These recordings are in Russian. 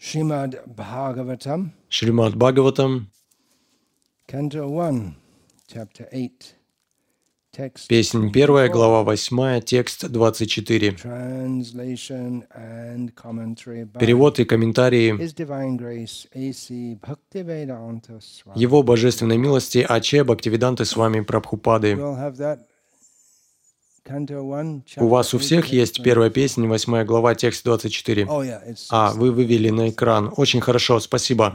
Srimad Bhagavatam, Шримад Бхагаватам, Canto 1, Chapter 8, Text песнь 1, глава 8, текст 24. Translation and Commentary by Перевод и комментарии. Его Божественной милости Аче Бхактивиданты с вами Прабхупады. We'll have that Canto 1, У вас у всех 8, есть первая песня, 8 глава, текст 24. 24. Oh, yeah, it's А, вы вывели на экран. Очень хорошо, спасибо.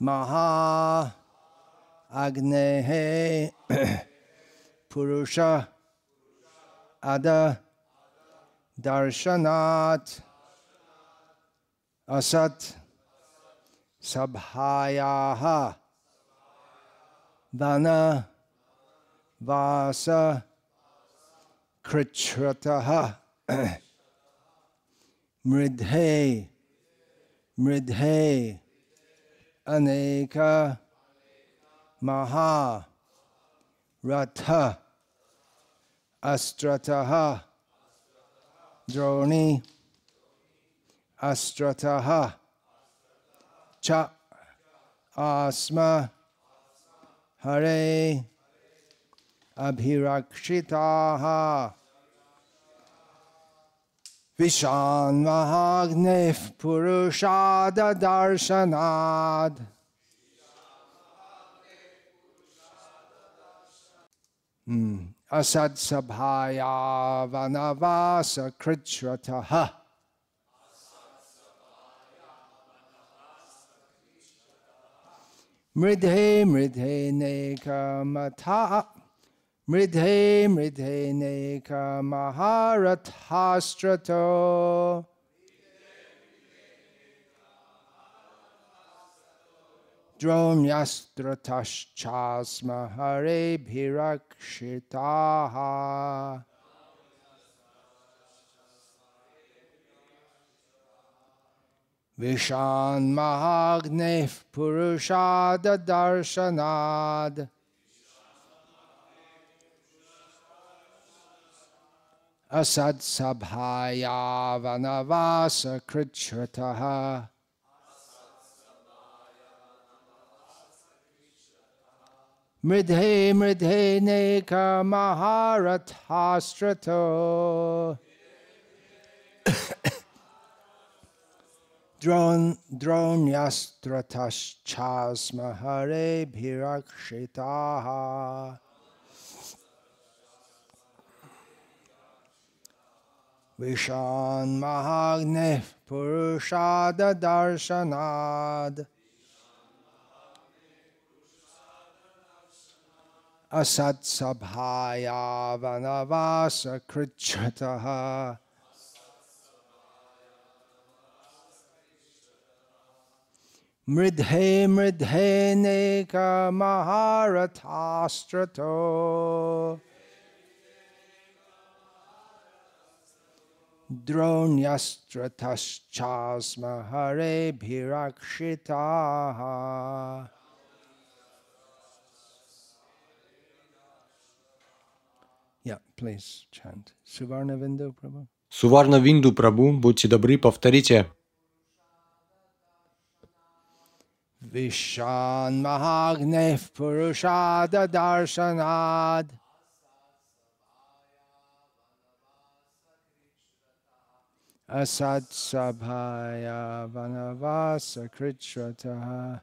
Maha Agnehe Purusha Ada Darshanat Asat Sabhayaha Vana Vasa Kritrataha Mridhe Mridhe Aneka Maha Ratha Astrataha Droni Astrataha Cha Asma Hare अभिरक्षिताः विशान्वहाग्निः पुरुषाददर्शनाद् असत्सभाया वनवासकृच्छ्रतः मृधे मृधे नेकमथा Mridhe Mridhe Neka Maharathastrato Dromyastrataschasma Hare Bhirakshitaha Vishan Mahagnef Purushada Darshanad asadsabhayavanavasakritshrataha. Mridhe mridhe neka maharathastrato. Dron dronyastrataschasmahare bhirakshitaha. Vishan Mahagne Purushada Darshanad. Asat Sabhaya Vanavasa Kritrataha Mridhe Mridhe Neka Maharathastrato Dronyastratashasma Hare Bhirakshitaha Yeah, please chant. Suvarna Vindu Prabhu. Суварна Винду Прабу, будьте добры, повторите. Vishan Mahagnef Purushada Darshanad Asat Sabhaya Vanavasa Kritshvataha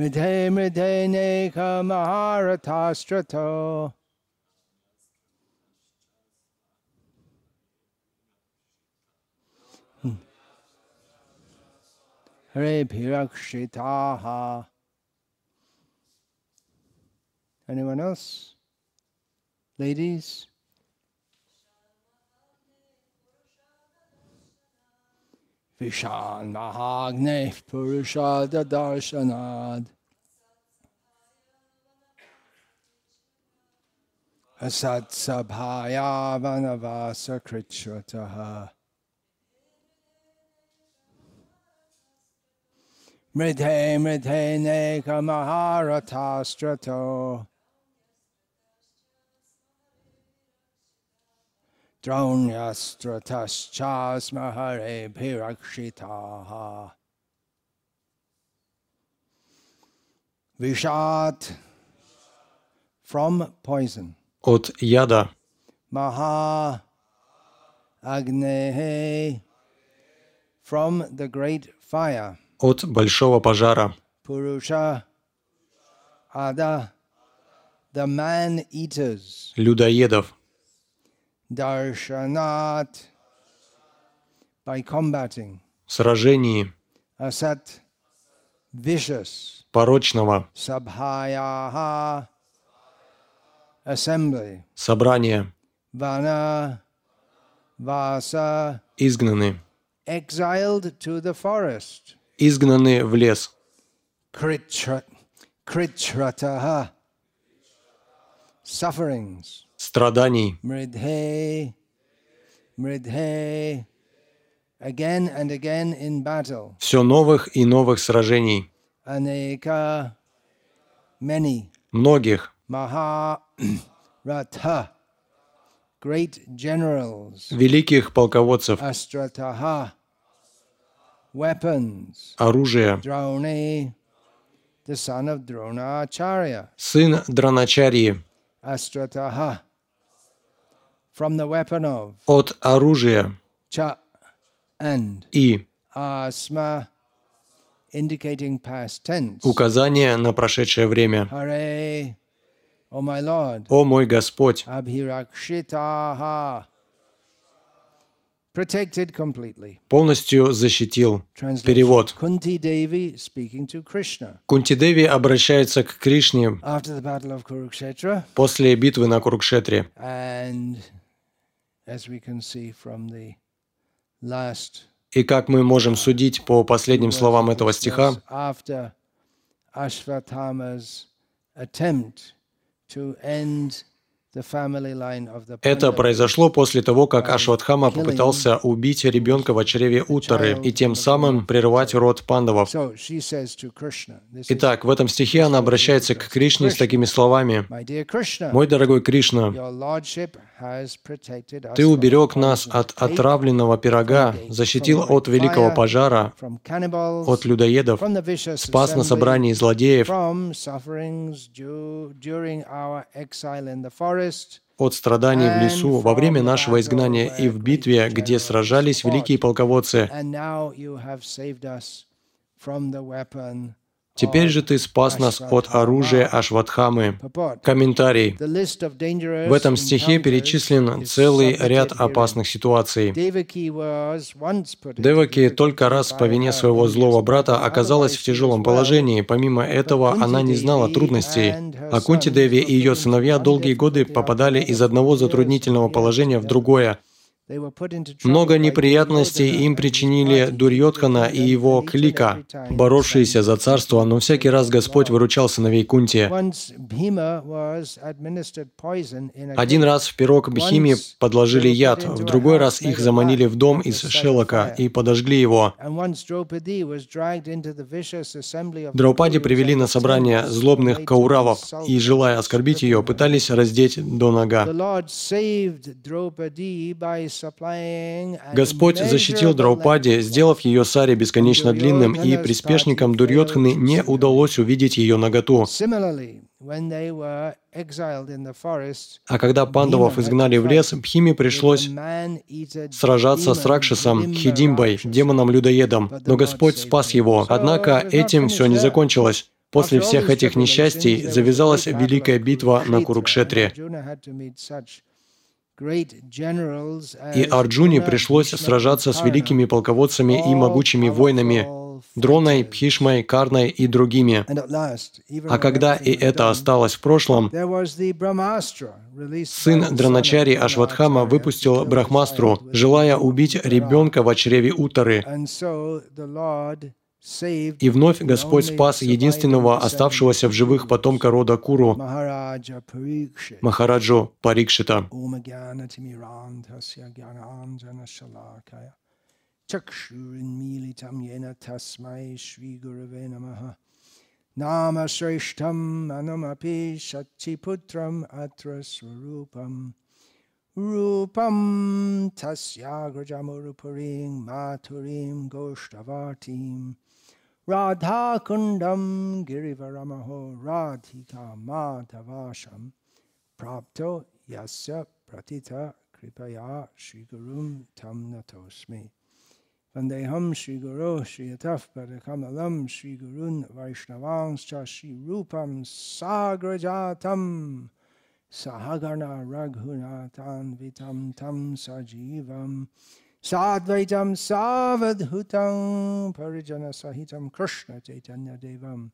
Midhe midhe neka maharatastrato. Hare Pirakshitaha. Anyone else? Ladies? Vishan Mahagne Purushada Darshanad. Asat Sabhaya Vanavasa Kritshrataha. Mridhe Mridhe Neka Maharatastrato. Pirakshitaha. Vishat from poison. От яда Maha Agnehe from the great fire. от большого пожара, Purusha Ada the man eaters. людоедов. В сражении, порочного, собрания, Vana Vasa изгнаны, exiled to the forest. изгнаны в лес, sufferings. Страданий, все новых и новых сражений, многих, великих полководцев, оружие, сын Драначарьи, Astrataha, from the weapon of от оружия Cha and и Asma, indicating past tense. указание на прошедшее время. Hare, O my Lord, О мой Господь, Abhirakshitaha, protected completely. полностью защитил. Перевод. Krishna. Кунтидеви обращается к Кришне After the battle of Kurukshetra, после битвы на Курукшетре. И как мы можем судить по последним словам этого стиха, это произошло после того, как Ашватхама попытался убить ребенка в чреве Уттары и тем самым прервать род пандавов. Итак, в этом стихе она обращается к Кришне с такими словами. «Мой дорогой Кришна, ты уберег нас от отравленного пирога, защитил от великого пожара, от людоедов, спас на собрании злодеев, от страданий в лесу во время нашего изгнания и в битве, где сражались великие полководцы. Теперь же ты спас нас от оружия Ашватхамы. Комментарий. В этом стихе перечислен целый ряд опасных ситуаций. Деваки только раз по вине своего злого брата оказалась в тяжелом положении. Помимо этого, она не знала трудностей. А Кунти Деви и ее сыновья долгие годы попадали из одного затруднительного положения в другое. Много неприятностей им причинили Дурьотхана и его клика, боровшиеся за царство, но всякий раз Господь выручал сыновей Кунти. Один раз в пирог Бхими подложили яд, в другой раз их заманили в дом из шелока и подожгли его. Драупади привели на собрание злобных кауравов и, желая оскорбить ее, пытались раздеть до нога. Господь защитил Драупади, сделав ее саре бесконечно длинным, и приспешникам Дурьотханы не удалось увидеть ее наготу. А когда пандавов изгнали в лес, Бхиме пришлось сражаться с Ракшасом Хидимбой, демоном-людоедом, но Господь спас его. Однако этим все не закончилось. После всех этих несчастий завязалась великая битва на Курукшетре. И Арджуне пришлось сражаться с великими полководцами и могучими воинами Дроной, Пхишмой, Карной и другими. А когда и это осталось в прошлом, сын Драначари Ашватхама выпустил Брахмастру, желая убить ребенка в чреве Утары. И вновь Господь спас единственного оставшегося в живых потомка рода Куру, Махараджу Парикшита. Rupam Tasyagrajamurupurim Maturim Goshtavartim Radha Kundam Girivaramaho Radhika Madhavasham Prapto Yasya Pratita Kripaya Shri Gurum Tam Natosmi Vandeham Shri Guru Shri Ataf Padakamalam Shri Gurun Vaishnavangscha Shri Rupam Sagrajatam Sahagarna Raghunatan Vitam Tam Sajivam Sadvaitam Savadhutam Parijana Sahitam Krishna Chaitanya Devam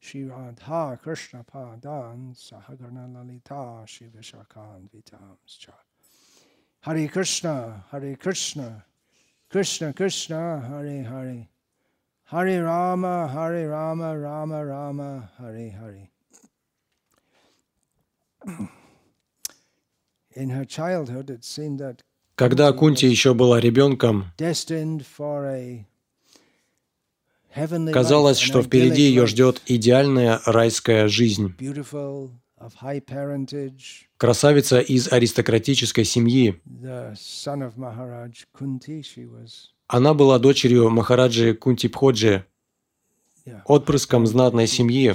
Shri Radha Krishna Padan Sahagarna Lalita Shivashakan Vitamscha Hare Krishna Hare Krishna Krishna Krishna Hare Hare Hare Rama Hare Rama Rama Rama Hare Hare In her childhood it seemed that Когда Кунти еще была ребенком, казалось, что впереди ее ждет идеальная райская жизнь. Красавица из аристократической семьи. Она была дочерью Махараджи Кунти Пходжи, отпрыском знатной семьи.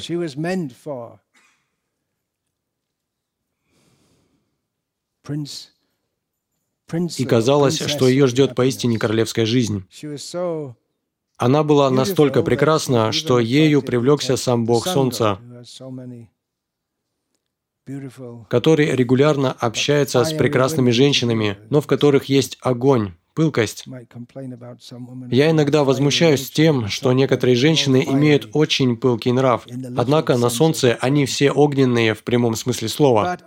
И казалось, что ее ждет поистине королевская жизнь. Она была настолько прекрасна, что ею привлекся сам Бог Солнца, который регулярно общается с прекрасными женщинами, но в которых есть огонь, пылкость. Я иногда возмущаюсь тем, что некоторые женщины имеют очень пылкий нрав, однако на Солнце они все огненные в прямом смысле слова.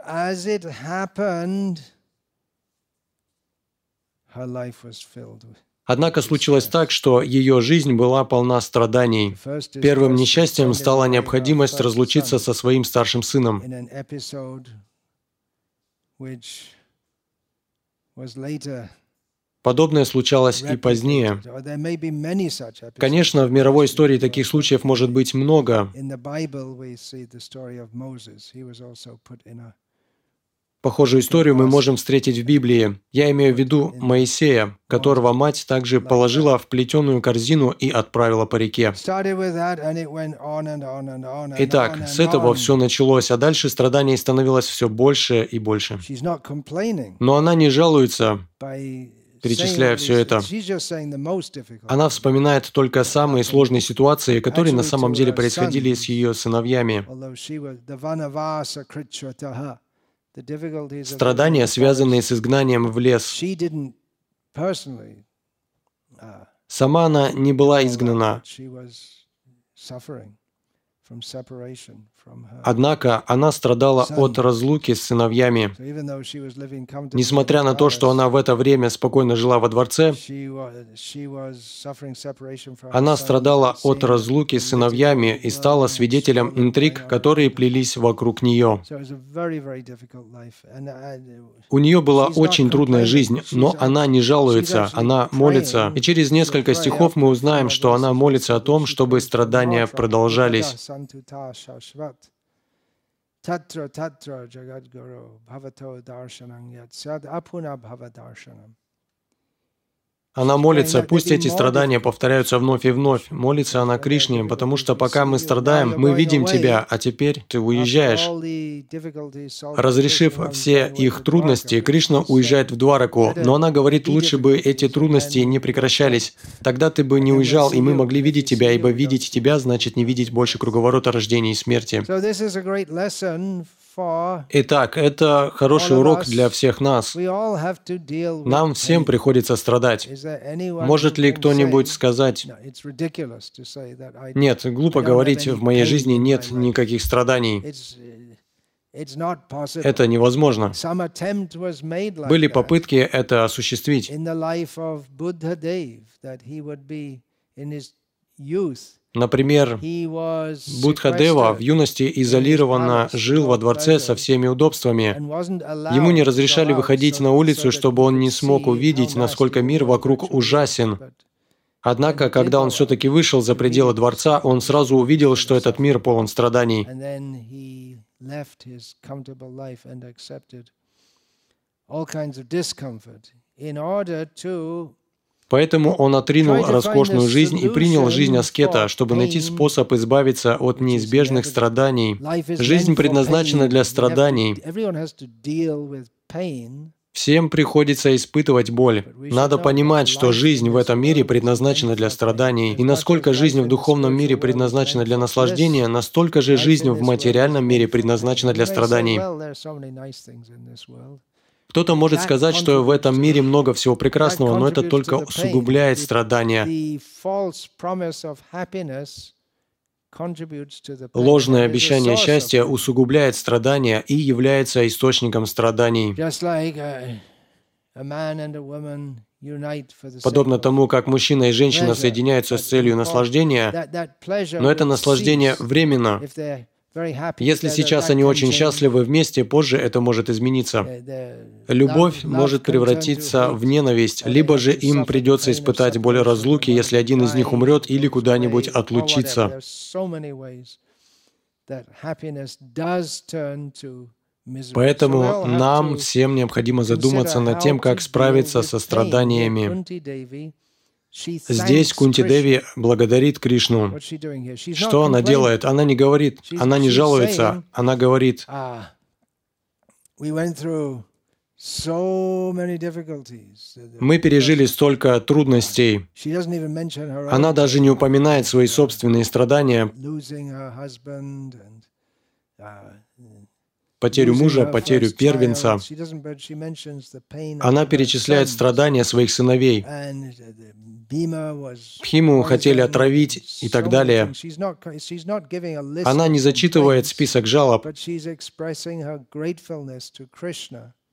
Однако случилось так, что ее жизнь была полна страданий. Первым несчастьем стала необходимость разлучиться со своим старшим сыном. Подобное случалось и позднее. Конечно, в мировой истории таких случаев может быть много. Похожую историю мы можем встретить в Библии. Я имею в виду Моисея, которого мать также положила в плетеную корзину и отправила по реке. Итак, с этого все началось, а дальше страданий становилось все больше и больше. Но она не жалуется, перечисляя все это. Она вспоминает только самые сложные ситуации, которые на самом деле происходили с ее сыновьями. Страдания, связанные с изгнанием в лес. Сама она не была изгнана. Однако она страдала от разлуки с сыновьями. Несмотря на то, что она в это время спокойно жила во дворце, она страдала от разлуки с сыновьями и стала свидетелем интриг, которые плелись вокруг нее. У нее была очень трудная жизнь, но она не жалуется, она молится. И через несколько стихов мы узнаем, что она молится о том, чтобы страдания продолжались. Shashvat. Tatra tatra Jagadguru Bhavato Darshanam Yat Sad Apuna Bhavadarshanam. Она молится, пусть эти страдания повторяются вновь и вновь. Молится она Кришне, потому что пока мы страдаем, мы видим Тебя, а теперь Ты уезжаешь. Разрешив все их трудности, Кришна уезжает в Двараку, но она говорит, лучше бы эти трудности не прекращались. Тогда Ты бы не уезжал, и мы могли видеть Тебя, ибо видеть Тебя значит не видеть больше круговорота рождения и смерти. Итак, это хороший урок для всех нас. Нам всем приходится страдать. Может ли кто-нибудь сказать, нет, глупо говорить, в моей жизни нет никаких страданий. Это невозможно. Были попытки это осуществить. Например, Будхадева в юности изолированно жил во дворце со всеми удобствами. Ему не разрешали выходить на улицу, чтобы он не смог увидеть, насколько мир вокруг ужасен. Однако, когда он все-таки вышел за пределы дворца, он сразу увидел, что этот мир полон страданий. Поэтому он отринул роскошную жизнь и принял жизнь аскета, чтобы найти способ избавиться от неизбежных страданий. Жизнь предназначена для страданий. Всем приходится испытывать боль. Надо понимать, что жизнь в этом мире предназначена для страданий, и насколько жизнь в духовном мире предназначена для наслаждения, настолько же жизнь в материальном мире предназначена для страданий. Кто-то может сказать, что в этом мире много всего прекрасного, но это только усугубляет страдания. Ложное обещание счастья усугубляет страдания и является источником страданий. Подобно тому, как мужчина и женщина соединяются с целью наслаждения, но это наслаждение временно. Если сейчас они очень счастливы вместе, позже это может измениться. Любовь может превратиться в ненависть, либо же им придется испытать боль разлуки, если один из них умрет или куда-нибудь отлучится. Поэтому нам всем необходимо задуматься над тем, как справиться со страданиями. Здесь Кунти Деви благодарит Кришну. Что она делает? Она не говорит, она не жалуется, она говорит, «А, мы пережили столько трудностей. Она даже не упоминает свои собственные страдания, потерю мужа, потерю первенца. Она перечисляет страдания своих сыновей. Пхиму хотели отравить и так далее. Она не зачитывает список жалоб.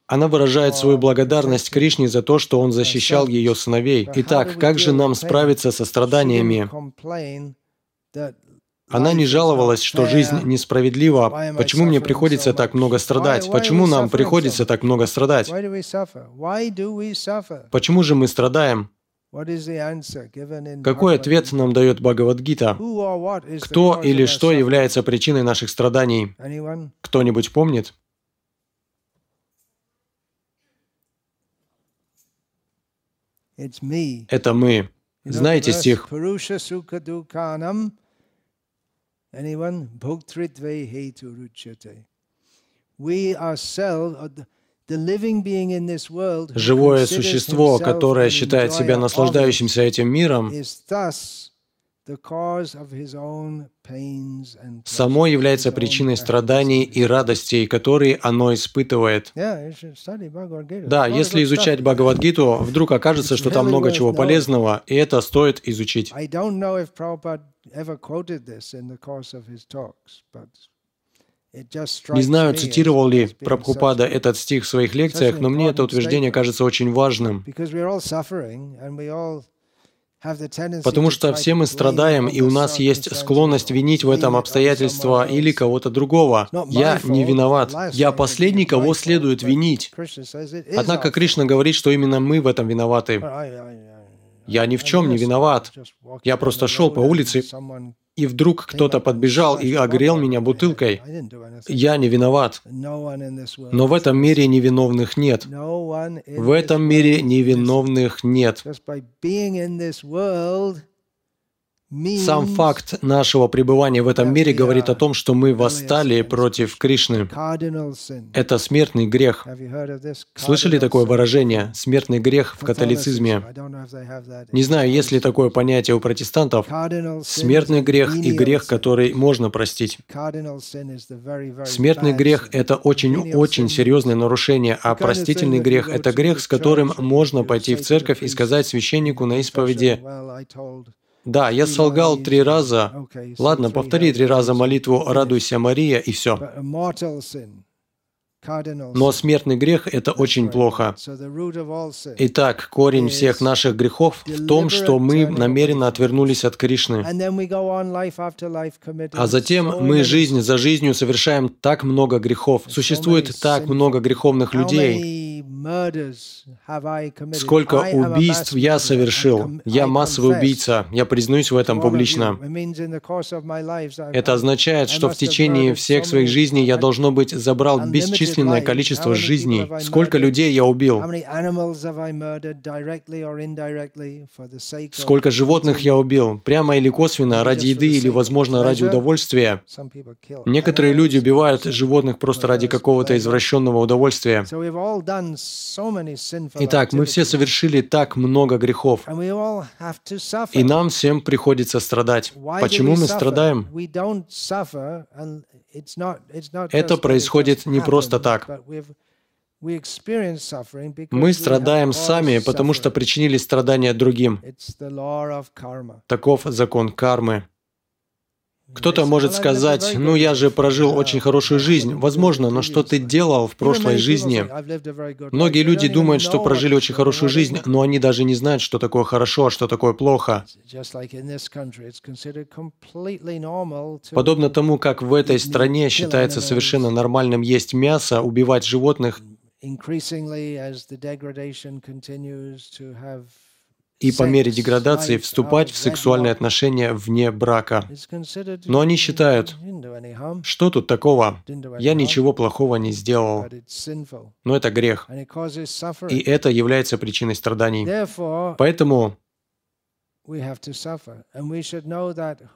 Она выражает свою благодарность Кришне за то, что он защищал ее сыновей. Итак, как же нам справиться со страданиями? Она не жаловалась, что жизнь несправедлива. Почему мне приходится так много страдать? Почему нам приходится так много страдать? Почему же мы страдаем? Какой ответ нам дает Бхагавадгита? Кто или что является причиной наших страданий? Кто-нибудь помнит? Это мы. Знаете стих? Ourselves, Живое существо, которое считает себя наслаждающимся этим миром, само является причиной страданий и радостей, которые оно испытывает. Да, если изучать Бхагавадгиту, вдруг окажется, что там много чего полезного, и это стоит изучить. Не знаю, цитировал ли Прабхупада этот стих в своих лекциях, но мне это утверждение кажется очень важным. Потому что все мы страдаем, и у нас есть склонность винить в этом обстоятельства или кого-то другого. Я не виноват. Я последний, кого следует винить. Однако Кришна говорит, что именно мы в этом виноваты. Я ни в чем не виноват. Я просто шел по улице, и вдруг кто-то подбежал и огрел меня бутылкой. Я не виноват. Но в этом мире невиновных нет. В этом мире невиновных нет. Сам факт нашего пребывания в этом мире говорит о том, что мы восстали против Кришны. Это смертный грех. Слышали такое выражение «смертный грех» в католицизме? Не знаю, есть ли такое понятие у протестантов. Смертный грех и грех, который можно простить. Смертный грех – это очень-очень серьезное нарушение, а простительный грех – это грех, с которым можно пойти в церковь и сказать священнику на исповеди да, я солгал три раза. Ладно, повтори три раза молитву «Радуйся, Мария» и все. Но смертный грех – это очень плохо. Итак, корень всех наших грехов в том, что мы намеренно отвернулись от Кришны. А затем мы жизнь за жизнью совершаем так много грехов. Существует так много греховных людей. Сколько убийств я совершил. Я массовый убийца. Я признаюсь в этом публично. Это означает, что в течение всех своих жизней я, должно быть, забрал бесчисленное количество жизней. Сколько людей я убил? Сколько животных я убил? Прямо или косвенно, ради еды или, возможно, ради удовольствия? Некоторые люди убивают животных просто ради какого-то извращенного удовольствия. Итак, мы все совершили так много грехов, и нам всем приходится страдать. Почему мы страдаем? Это происходит не просто так. Мы страдаем сами, потому что причинили страдания другим. Таков закон кармы. Кто-то может сказать, ну я же прожил очень хорошую жизнь. Возможно, но что ты делал в прошлой жизни? Многие люди думают, что прожили очень хорошую жизнь, но они даже не знают, что такое хорошо, а что такое плохо. Подобно тому, как в этой стране считается совершенно нормальным есть мясо, убивать животных, и по мере деградации вступать в сексуальные отношения вне брака. Но они считают, что тут такого? Я ничего плохого не сделал. Но это грех. И это является причиной страданий. Поэтому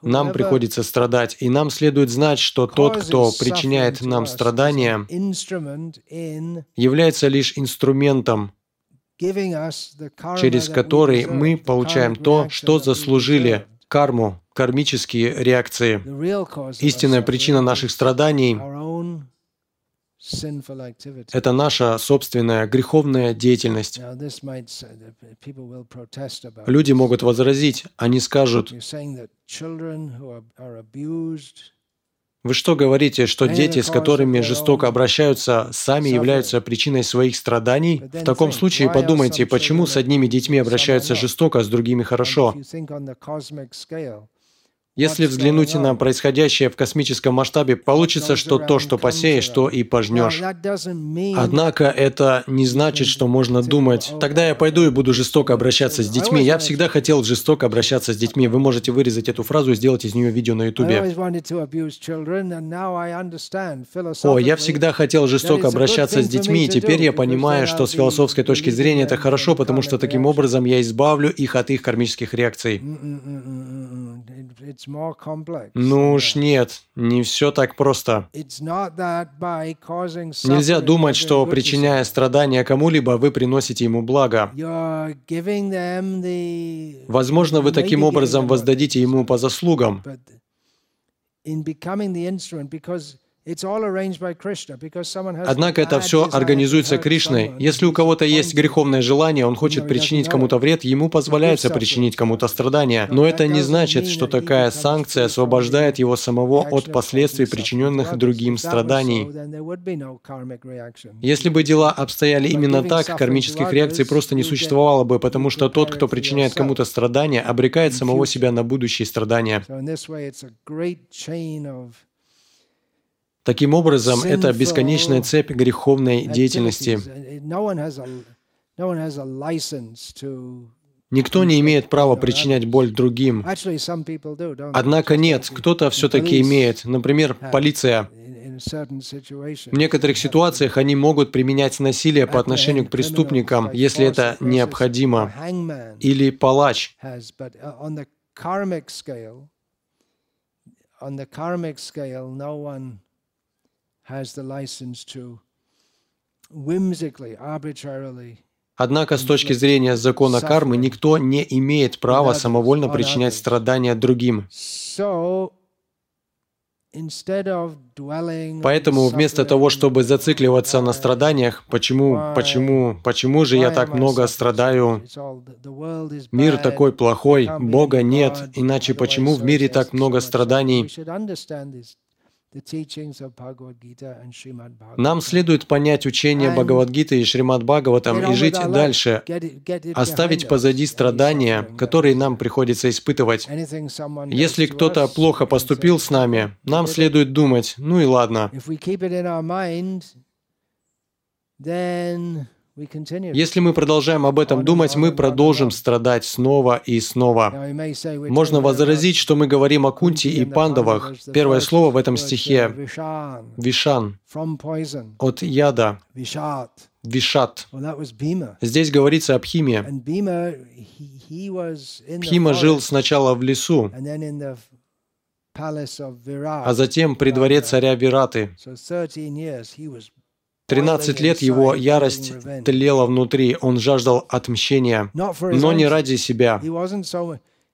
нам приходится страдать, и нам следует знать, что тот, кто причиняет нам страдания, является лишь инструментом, через который мы получаем то, что заслужили, карму, кармические реакции. Истинная причина наших страданий — это наша собственная греховная деятельность. Люди могут возразить, они скажут, вы что говорите, что дети, с которыми жестоко обращаются, сами являются причиной своих страданий? В таком случае подумайте, почему с одними детьми обращаются жестоко, а с другими хорошо? Если взглянуть на происходящее в космическом масштабе, получится, что то, что посеешь, то и пожнешь. Однако это не значит, что можно думать, тогда я пойду и буду жестоко обращаться с детьми. Я всегда хотел жестоко обращаться с детьми. Вы можете вырезать эту фразу и сделать из нее видео на ютубе. О, я всегда хотел жестоко обращаться с детьми, и теперь я понимаю, что с философской точки зрения это хорошо, потому что таким образом я избавлю их от их кармических реакций. Ну уж нет, не все так просто. Нельзя думать, что причиняя страдания кому-либо, вы приносите ему благо. Возможно, вы таким образом воздадите ему по заслугам. Однако это все организуется Кришной. Если у кого-то есть греховное желание, он хочет причинить кому-то вред, ему позволяется причинить кому-то страдания. Но это не значит, что такая санкция освобождает его самого от последствий причиненных другим страданий. Если бы дела обстояли именно так, кармических реакций просто не существовало бы, потому что тот, кто причиняет кому-то страдания, обрекает самого себя на будущие страдания. Таким образом, это бесконечная цепь греховной деятельности. Никто не имеет права причинять боль другим. Однако нет, кто-то все-таки имеет. Например, полиция. В некоторых ситуациях они могут применять насилие по отношению к преступникам, если это необходимо. Или палач. scale, on the karmic scale, no one has the license to whimsically, arbitrarily Однако с точки зрения закона кармы никто не имеет права самовольно причинять страдания другим. Поэтому вместо того, чтобы зацикливаться на страданиях, почему, почему, почему же я так много страдаю? Мир такой плохой, Бога нет, иначе почему в мире так много страданий? Нам следует понять учение Бхагавадгиты и Шримад Бхагаватам и жить дальше, оставить позади страдания, которые нам приходится испытывать. Если кто-то плохо поступил с нами, нам следует думать, ну и ладно. Если мы продолжаем об этом думать, мы продолжим страдать снова и снова. Можно возразить, что мы говорим о Кунте и Пандавах. Первое слово в этом стихе – «вишан» от яда. Вишат. Здесь говорится об Пхиме. Пхима жил сначала в лесу, а затем при дворе царя Вираты. 13 лет его ярость тлела внутри, он жаждал отмщения, но не ради себя.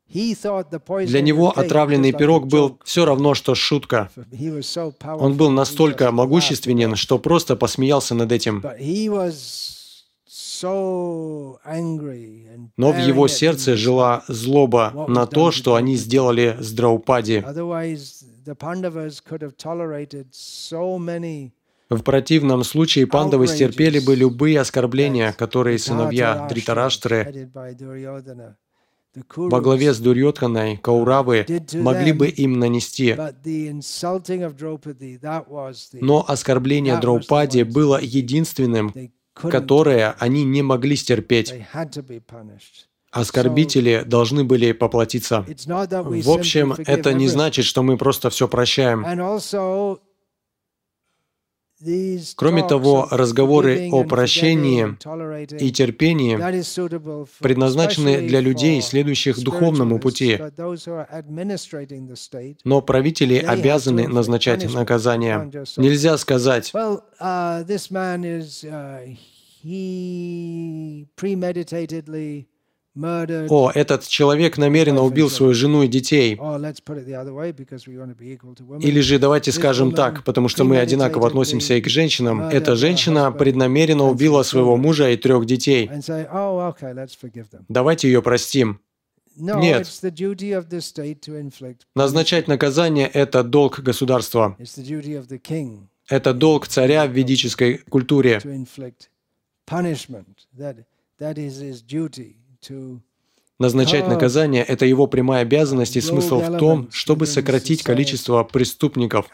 Для него отравленный пирог был все равно, что шутка. Он был настолько могущественен, что просто посмеялся над этим. Но в его сердце жила злоба на то, что они сделали с Драупади. В противном случае пандавы стерпели бы любые оскорбления, которые сыновья Дритараштры во главе с Дурьотханой, Кауравы могли бы им нанести. Но оскорбление Драупади было единственным, которое они не могли стерпеть. Оскорбители должны были поплатиться. В общем, это не значит, что мы просто все прощаем. Кроме того, разговоры о прощении и терпении предназначены для людей, следующих духовному пути. Но правители обязаны назначать наказание. Нельзя сказать, о, этот человек намеренно убил свою жену и детей. Или же давайте скажем так, потому что мы одинаково относимся и к женщинам. Эта женщина преднамеренно убила своего мужа и трех детей. Давайте ее простим. Нет. Назначать наказание – это долг государства. Это долг царя в ведической культуре. Назначать наказание – это его прямая обязанность, и смысл в том, чтобы сократить количество преступников.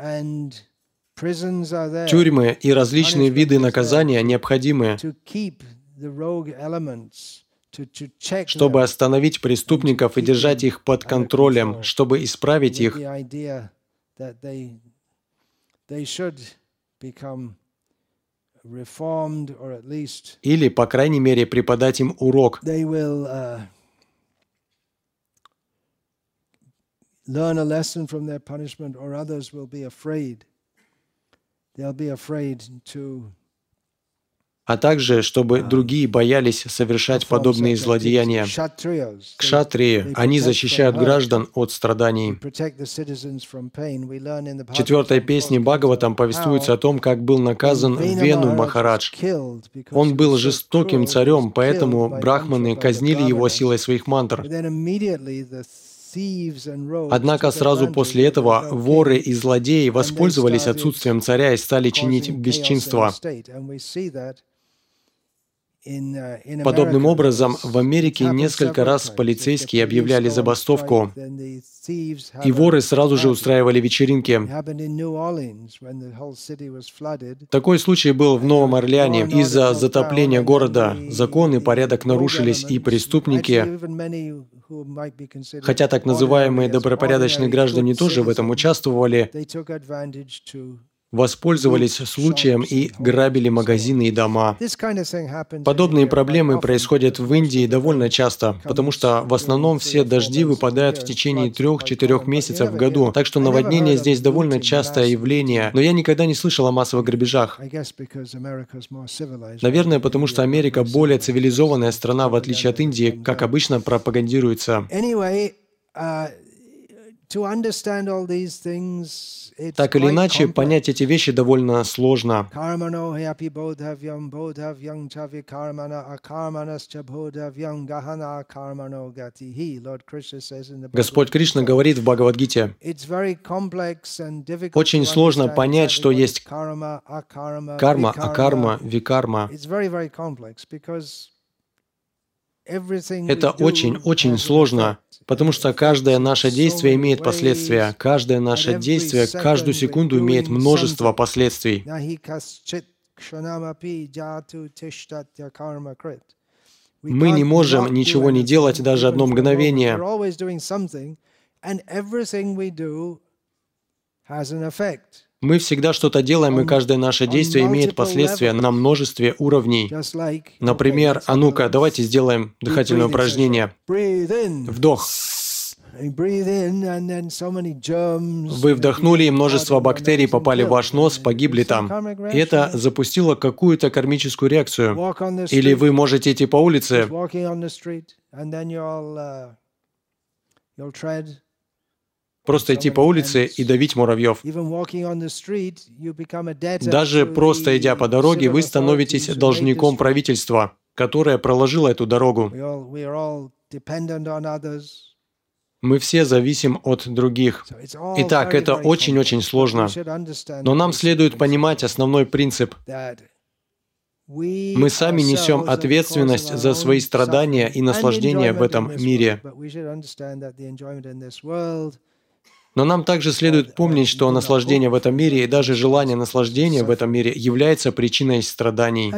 Тюрьмы и различные виды наказания необходимы, чтобы остановить преступников и держать их под контролем, чтобы исправить их или, по крайней мере, преподать им урок. Uh, learn a lesson from their punishment, or others will be afraid. They'll be afraid to а также, чтобы другие боялись совершать подобные злодеяния. Кшатрии, они защищают граждан от страданий. В четвертой песне Бхагаватам повествуется о том, как был наказан Вену Махарадж. Он был жестоким царем, поэтому брахманы казнили его силой своих мантр. Однако сразу после этого воры и злодеи воспользовались отсутствием царя и стали чинить бесчинство. Uh, Подобным образом, в Америке несколько раз полицейские объявляли забастовку, и воры сразу же устраивали вечеринки. Такой случай был в Новом Орлеане. Из-за затопления города закон и порядок нарушились, и преступники, хотя так называемые добропорядочные граждане тоже в этом участвовали, воспользовались случаем и грабили магазины и дома. Подобные проблемы происходят в Индии довольно часто, потому что в основном все дожди выпадают в течение трех-четырех месяцев в году, так что наводнение здесь довольно частое явление, но я никогда не слышал о массовых грабежах. Наверное, потому что Америка более цивилизованная страна, в отличие от Индии, как обычно пропагандируется. Так или иначе, понять эти вещи довольно сложно. Господь Кришна говорит в Бхагавадгите, очень сложно понять, что есть карма, акарма, викарма. Это очень-очень сложно, потому что каждое наше действие имеет последствия. Каждое наше действие каждую секунду имеет множество последствий. Мы не можем ничего не делать даже одно мгновение. Мы всегда что-то делаем, и каждое наше действие имеет последствия на множестве уровней. Например, а ну-ка, давайте сделаем дыхательное упражнение. Вдох. Вы вдохнули, и множество бактерий попали в ваш нос, погибли там. И это запустило какую-то кармическую реакцию. Или вы можете идти по улице, Просто идти по улице и давить муравьев. Даже просто идя по дороге, вы становитесь должником правительства, которое проложило эту дорогу. Мы все зависим от других. Итак, это очень-очень сложно. Но нам следует понимать основной принцип. Мы сами несем ответственность за свои страдания и наслаждения в этом мире. Но нам также следует помнить, что наслаждение в этом мире и даже желание наслаждения в этом мире является причиной страданий.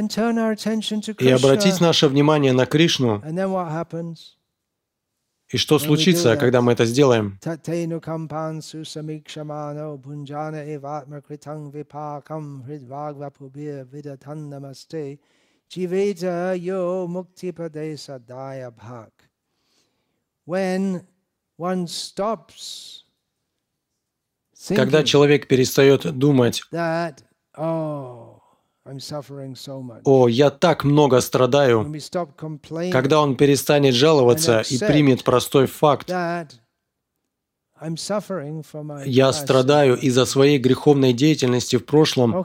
И обратить наше внимание на Кришну. И что случится, когда мы это сделаем? When one stops когда человек перестает думать, oh, «О, я так много страдаю», когда он перестанет жаловаться и примет простой факт, «Я страдаю из-за своей греховной деятельности в прошлом,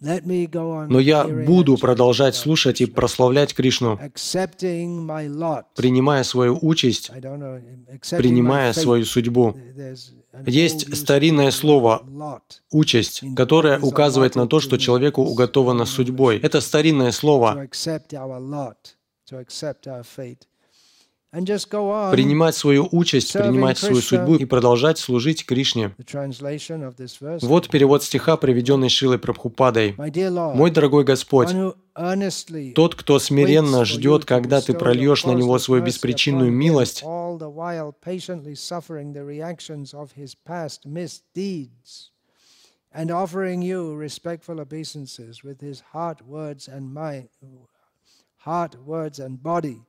но я буду продолжать слушать и прославлять Кришну, принимая свою участь, принимая свою судьбу. Есть старинное слово «участь», которое указывает на то, что человеку уготовано судьбой. Это старинное слово. Принимать свою участь, принимать свою судьбу и продолжать служить Кришне. Вот перевод стиха, приведенный Шилой Прабхупадой. «Мой дорогой Господь, тот, кто смиренно ждет, когда ты прольешь на него свою беспричинную милость, and offering you respectful obeisances with his heart, words, and mind, heart, words, and body,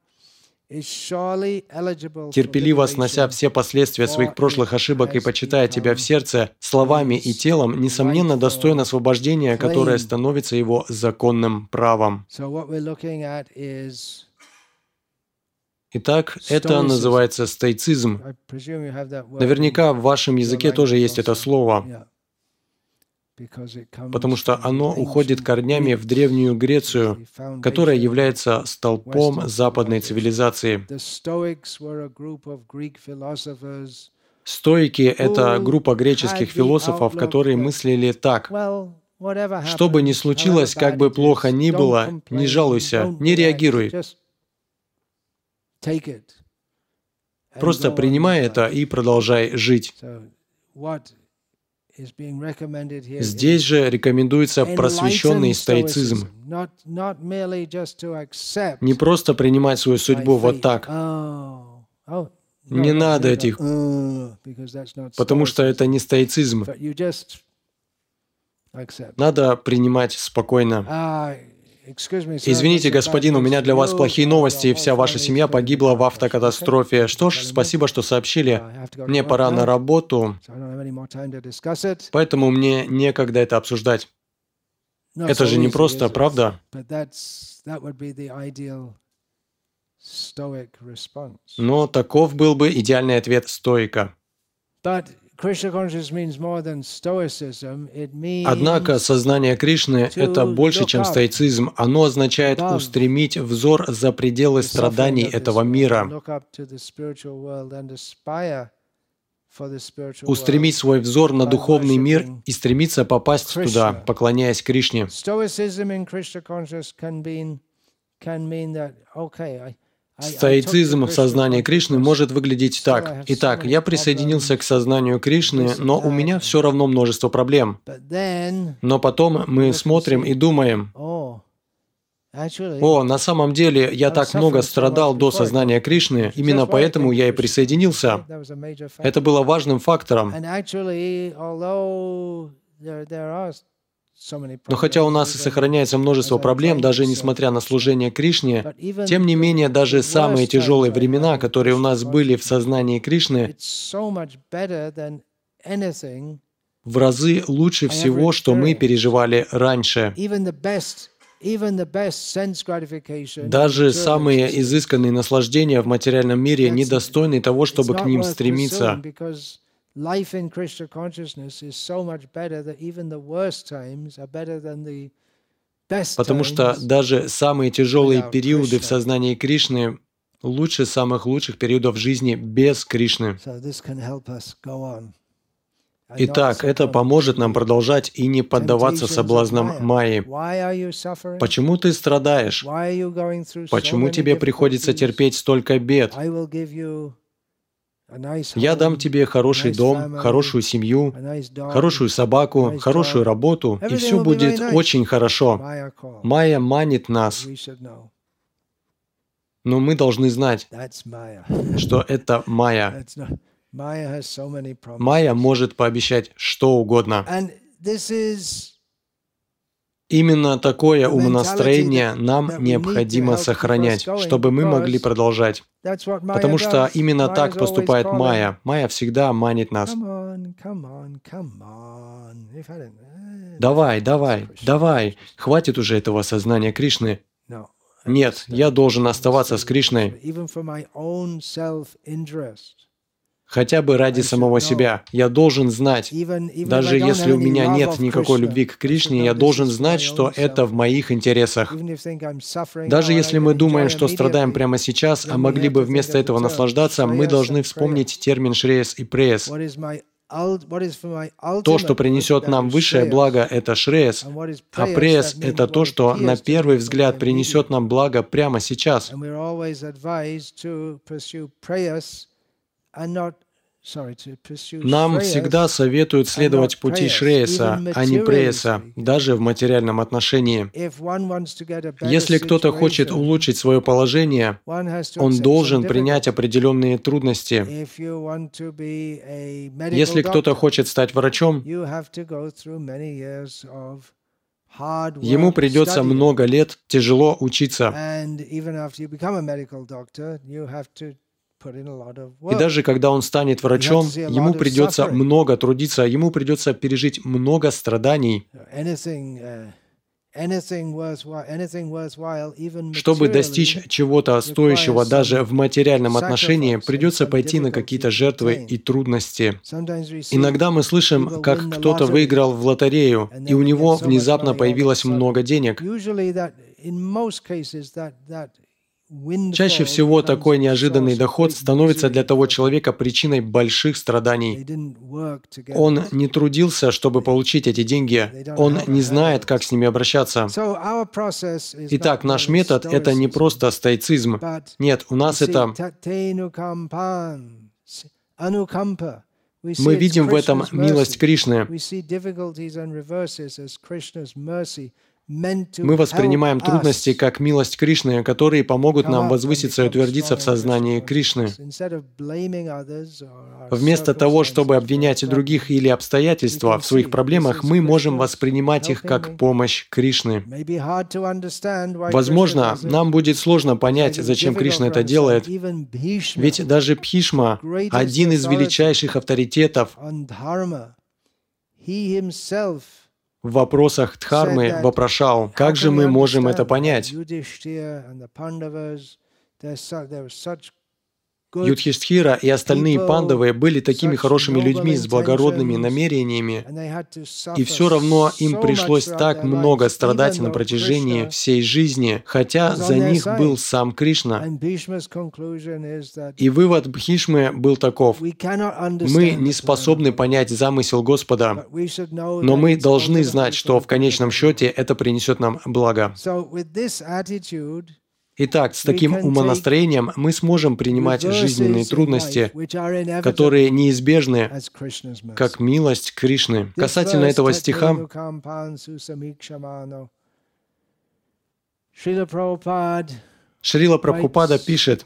терпеливо снося все последствия своих прошлых ошибок и почитая Тебя в сердце, словами и телом, несомненно, достоин освобождения, которое становится его законным правом. Итак, это называется стоицизм. Наверняка в вашем языке тоже есть это слово потому что оно уходит корнями в Древнюю Грецию, которая является столпом западной цивилизации. Стоики — это группа греческих философов, которые мыслили так. Что бы ни случилось, как бы плохо ни было, не жалуйся, не реагируй. Просто принимай это и продолжай жить. Здесь же рекомендуется просвещенный стоицизм. Не просто принимать свою судьбу вот так. Oh, oh, не надо этих, uh, потому что это не стоицизм. Надо принимать спокойно. Извините, господин, у меня для вас плохие новости. Вся ваша семья погибла в автокатастрофе. Что ж, спасибо, что сообщили. Мне пора на работу, поэтому мне некогда это обсуждать. Это же не просто, правда? Но таков был бы идеальный ответ стоика. Однако сознание Кришны — это больше, чем стоицизм. Оно означает устремить взор за пределы страданий этого мира, устремить свой взор на духовный мир и стремиться попасть туда, поклоняясь Кришне. Стоицизм в сознании Кришны может выглядеть так. Итак, я присоединился к сознанию Кришны, но у меня все равно множество проблем. Но потом мы смотрим и думаем, о, на самом деле, я так много страдал до сознания Кришны, именно поэтому я и присоединился. Это было важным фактором. Но хотя у нас и сохраняется множество проблем, даже несмотря на служение Кришне, тем не менее, даже самые тяжелые времена, которые у нас были в сознании Кришны, в разы лучше всего, что мы переживали раньше. Даже самые изысканные наслаждения в материальном мире недостойны того, чтобы к ним стремиться. Life in Krishna consciousness is so much better that even the worst times are better than the best Потому что даже самые тяжелые периоды в сознании Кришны лучше самых лучших периодов жизни без Кришны. Итак, это поможет нам продолжать и не поддаваться соблазнам Майи. Почему ты страдаешь? Почему тебе приходится терпеть столько бед? Я дам тебе хороший дом, хорошую семью, хорошую собаку, хорошую работу, и все будет очень хорошо. Майя манит нас. Но мы должны знать, что это Майя. Майя может пообещать что угодно. Именно такое умонастроение нам необходимо сохранять, чтобы мы могли продолжать. Потому что именно так поступает Майя. Майя всегда манит нас. Давай, давай, давай, хватит уже этого сознания Кришны. Нет, я должен оставаться с Кришной хотя бы ради самого себя. Я должен знать, даже если у меня нет никакой любви к Кришне, я должен знать, что это в моих интересах. Даже если мы думаем, что страдаем прямо сейчас, а могли бы вместо этого наслаждаться, мы должны вспомнить термин «шреес» и «преес». То, что принесет нам высшее благо, это шреес, а преес — это то, что на первый взгляд принесет нам благо прямо сейчас. Нам всегда советуют следовать пути Шрееса, а не Прееса, даже в материальном отношении. Если кто-то хочет улучшить свое положение, он должен принять определенные трудности. Если кто-то хочет стать врачом, Ему придется много лет тяжело учиться. И даже когда он станет врачом, ему придется много трудиться, ему придется пережить много страданий. Чтобы достичь чего-то стоящего даже в материальном отношении, придется пойти на какие-то жертвы и трудности. Иногда мы слышим, как кто-то выиграл в лотерею, и у него внезапно появилось много денег. Чаще всего такой неожиданный доход становится для того человека причиной больших страданий. Он не трудился, чтобы получить эти деньги. Он не знает, как с ними обращаться. Итак, наш метод — это не просто стоицизм. Нет, у нас это мы видим в этом милость Кришны. Мы воспринимаем трудности как милость Кришны, которые помогут нам возвыситься и утвердиться в сознании Кришны. Вместо того, чтобы обвинять других или обстоятельства в своих проблемах, мы можем воспринимать их как помощь Кришны. Возможно, нам будет сложно понять, зачем Кришна это делает, ведь даже Пхишма, один из величайших авторитетов, в вопросах Дхармы вопрошал, как же мы можем это понять? Юдхиштхира и остальные пандавы были такими хорошими людьми с благородными намерениями, и все равно им пришлось так много страдать на протяжении всей жизни, хотя за них был сам Кришна. И вывод Бхишмы был таков. Мы не способны понять замысел Господа, но мы должны знать, что в конечном счете это принесет нам благо. Итак, с таким умонастроением мы сможем принимать жизненные трудности, которые неизбежны, как милость Кришны. Касательно этого стиха, Шрила Прабхупада пишет,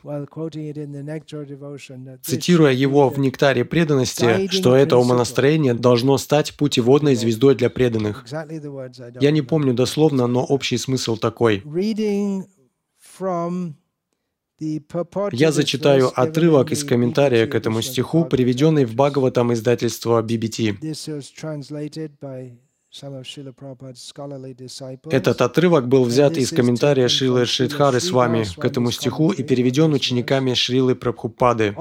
цитируя его в «Нектаре преданности», что это умонастроение должно стать путеводной звездой для преданных. Я не помню дословно, но общий смысл такой. Я зачитаю отрывок из комментария к этому стиху, приведенный в Бхагаватам издательства BBT. Этот отрывок был взят из комментария Шрилы Шридхары с вами к этому стиху и переведен учениками Шрилы Прабхупады.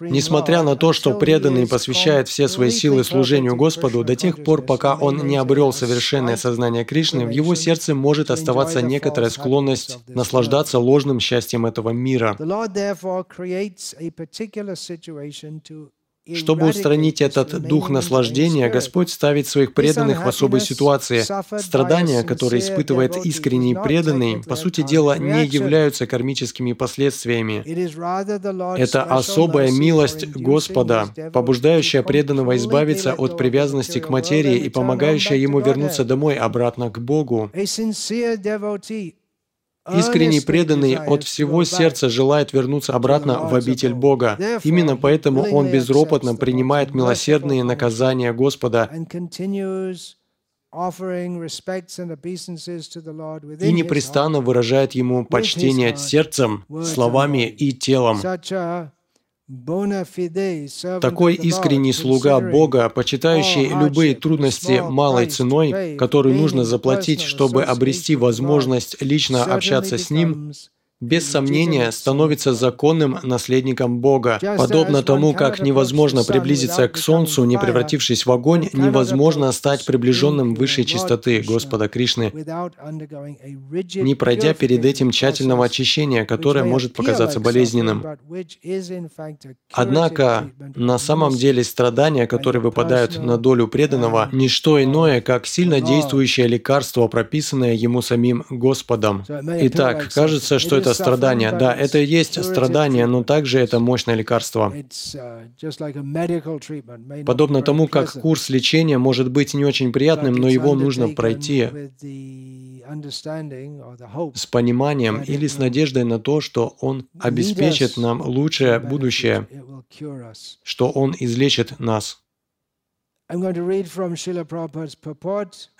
Несмотря на то, что преданный посвящает все свои силы служению Господу, до тех пор, пока он не обрел совершенное сознание Кришны, в его сердце может оставаться некоторая склонность наслаждаться ложным счастьем этого мира. Чтобы устранить этот дух наслаждения, Господь ставит своих преданных в особой ситуации. Страдания, которые испытывает искренний преданный, по сути дела, не являются кармическими последствиями. Это особая милость Господа, побуждающая преданного избавиться от привязанности к материи и помогающая ему вернуться домой обратно к Богу. Искренний преданный от всего сердца желает вернуться обратно в обитель Бога. Именно поэтому он безропотно принимает милосердные наказания Господа и непрестанно выражает Ему почтение сердцем, словами и телом. Такой искренний слуга Бога, почитающий любые трудности малой ценой, которую нужно заплатить, чтобы обрести возможность лично общаться с Ним, без сомнения становится законным наследником Бога. Подобно тому, как невозможно приблизиться к Солнцу, не превратившись в огонь, невозможно стать приближенным высшей чистоты Господа Кришны, не пройдя перед этим тщательного очищения, которое может показаться болезненным. Однако, на самом деле страдания, которые выпадают на долю преданного, не что иное, как сильно действующее лекарство, прописанное ему самим Господом. Итак, кажется, что это это страдание. Да, это и есть страдание, но также это мощное лекарство. Подобно тому, как курс лечения может быть не очень приятным, но его нужно пройти с пониманием или с надеждой на то, что Он обеспечит нам лучшее будущее, что Он излечит нас.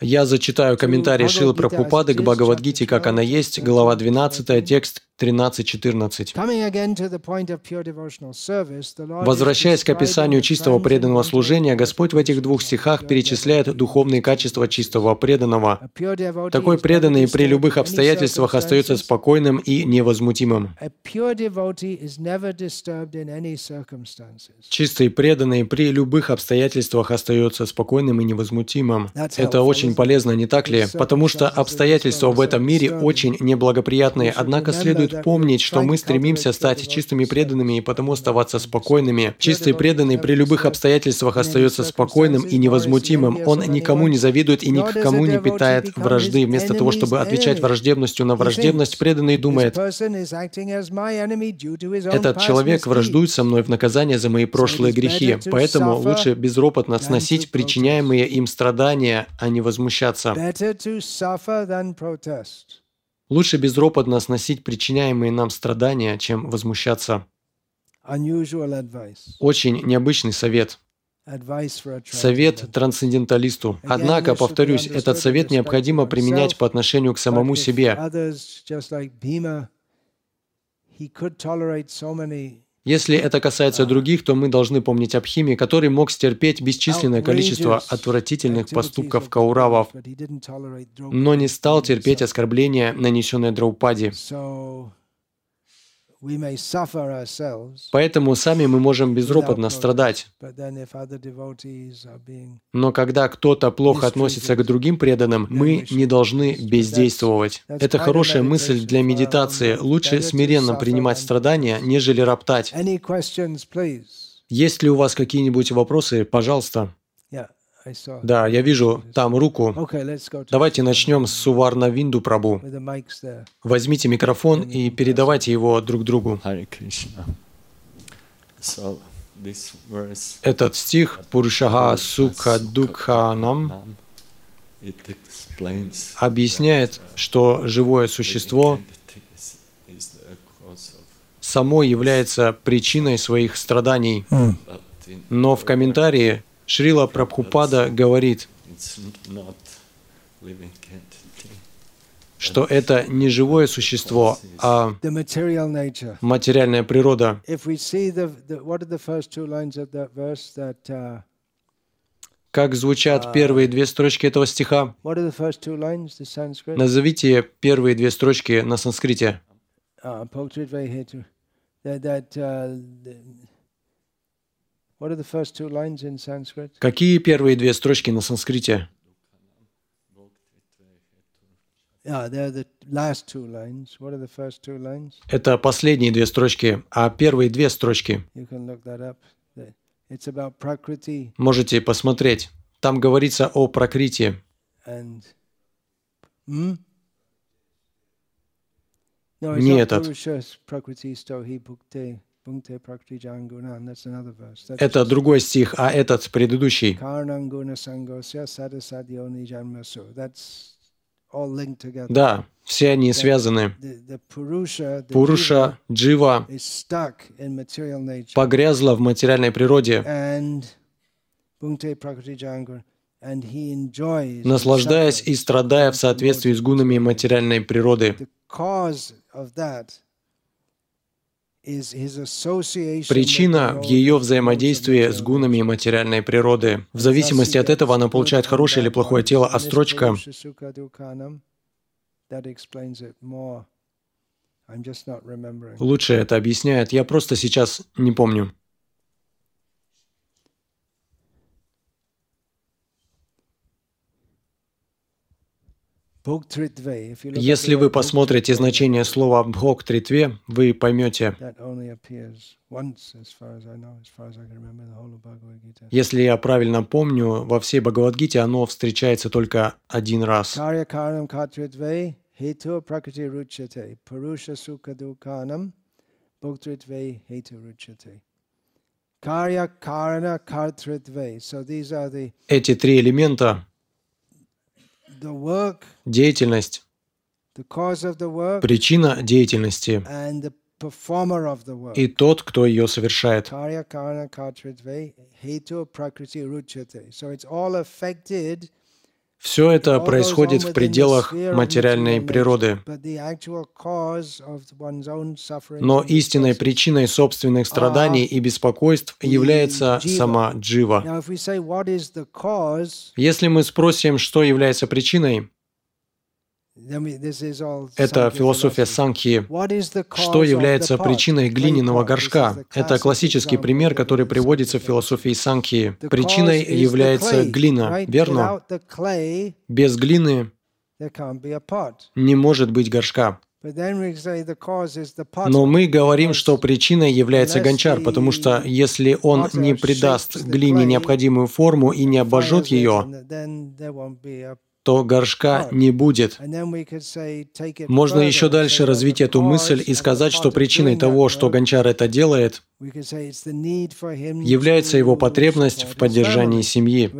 Я зачитаю комментарий Шилы Прабхупады к Бхагавадгите, как она есть, глава 12, текст 13-14. Возвращаясь к описанию чистого преданного служения, Господь в этих двух стихах перечисляет духовные качества чистого преданного. Такой преданный при любых обстоятельствах остается спокойным и невозмутимым. Чистый преданный при любых обстоятельствах остается спокойным и невозмутимым. Это очень полезно, не так ли? Потому что обстоятельства в этом мире очень неблагоприятные, однако следует следует помнить, что мы стремимся стать чистыми преданными и потому оставаться спокойными. Чистый преданный при любых обстоятельствах остается спокойным и невозмутимым. Он никому не завидует и никому не питает вражды. Вместо того, чтобы отвечать враждебностью на враждебность, преданный думает, этот человек враждует со мной в наказание за мои прошлые грехи, поэтому лучше безропотно сносить причиняемые им страдания, а не возмущаться. Лучше безропотно сносить причиняемые нам страдания, чем возмущаться. Очень необычный совет. Совет трансценденталисту. Однако, повторюсь, этот совет необходимо применять по отношению к самому себе. Если это касается других, то мы должны помнить об Химе, который мог стерпеть бесчисленное количество отвратительных поступков Кауравов, но не стал терпеть оскорбления, нанесенные Драупади. Поэтому сами мы можем безропотно страдать. Но когда кто-то плохо относится к другим преданным, мы не должны бездействовать. Это хорошая мысль для медитации. Лучше смиренно принимать страдания, нежели роптать. Есть ли у вас какие-нибудь вопросы? Пожалуйста. Да, я вижу там руку. Давайте начнем с Суварна Винду Прабу. Возьмите микрофон и передавайте его друг другу. Этот стих Пуршага Сука Дукханам объясняет, что живое существо само является причиной своих страданий. Но в комментарии Шрила Прабхупада говорит, что это не живое существо, а материальная природа. Как звучат первые две строчки этого стиха? Назовите первые две строчки на санскрите. Какие первые две строчки на санскрите? Это последние две строчки, а первые две строчки. Можете посмотреть. Там говорится о прокрите. Не этот. Это другой стих, а этот предыдущий. Да, все они связаны. Пуруша, Джива погрязла в материальной природе, наслаждаясь и страдая в соответствии с гунами материальной природы. Причина в ее взаимодействии с гунами материальной природы. В зависимости от этого она получает хорошее или плохое тело, а строчка лучше это объясняет. Я просто сейчас не помню. Если вы посмотрите значение слова «бхок тритве», вы поймете, если я правильно помню, во всей Бхагавадгите оно встречается только один раз. Эти три элемента деятельность, причина деятельности и тот, кто ее совершает. Все это происходит в пределах материальной природы. Но истинной причиной собственных страданий и беспокойств является сама джива. Если мы спросим, что является причиной, это философия Санхи. Что является причиной глиняного горшка? Это классический пример, который приводится в философии Санхи. Причиной является глина, верно? Без глины не может быть горшка. Но мы говорим, что причиной является гончар, потому что если он не придаст глине необходимую форму и не обожжет ее, то горшка не будет. Можно еще дальше развить эту мысль и сказать, что причиной того, что гончар это делает, является его потребность в поддержании семьи.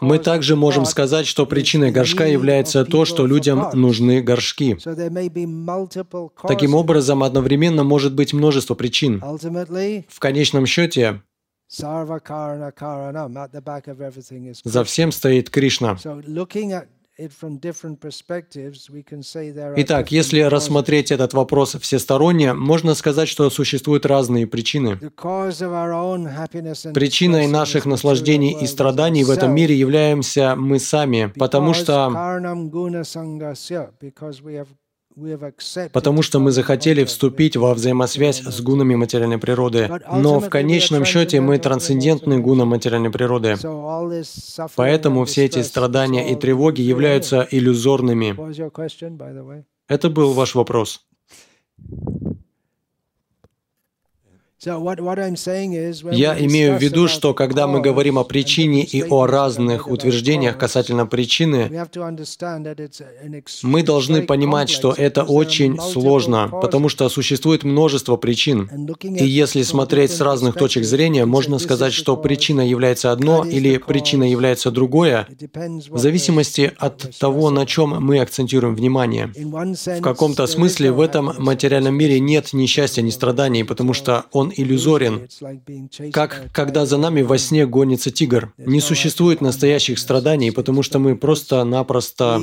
Мы также можем сказать, что причиной горшка является то, что людям нужны горшки. Таким образом, одновременно может быть множество причин. В конечном счете, за всем стоит Кришна. Итак, если рассмотреть этот вопрос всесторонне, можно сказать, что существуют разные причины. Причиной наших наслаждений и страданий в этом мире являемся мы сами, потому что потому что мы захотели вступить во взаимосвязь с гунами материальной природы. Но в конечном счете мы трансцендентны гунам материальной природы. Поэтому все эти страдания и тревоги являются иллюзорными. Это был ваш вопрос. Я имею в виду, что когда мы говорим о причине и о разных утверждениях касательно причины, мы должны понимать, что это очень сложно, потому что существует множество причин. И если смотреть с разных точек зрения, можно сказать, что причина является одно или причина является другое, в зависимости от того, на чем мы акцентируем внимание. В каком-то смысле в этом материальном мире нет ни счастья, ни страданий, потому что он иллюзорен, как когда за нами во сне гонится тигр. Не существует настоящих страданий, потому что мы просто-напросто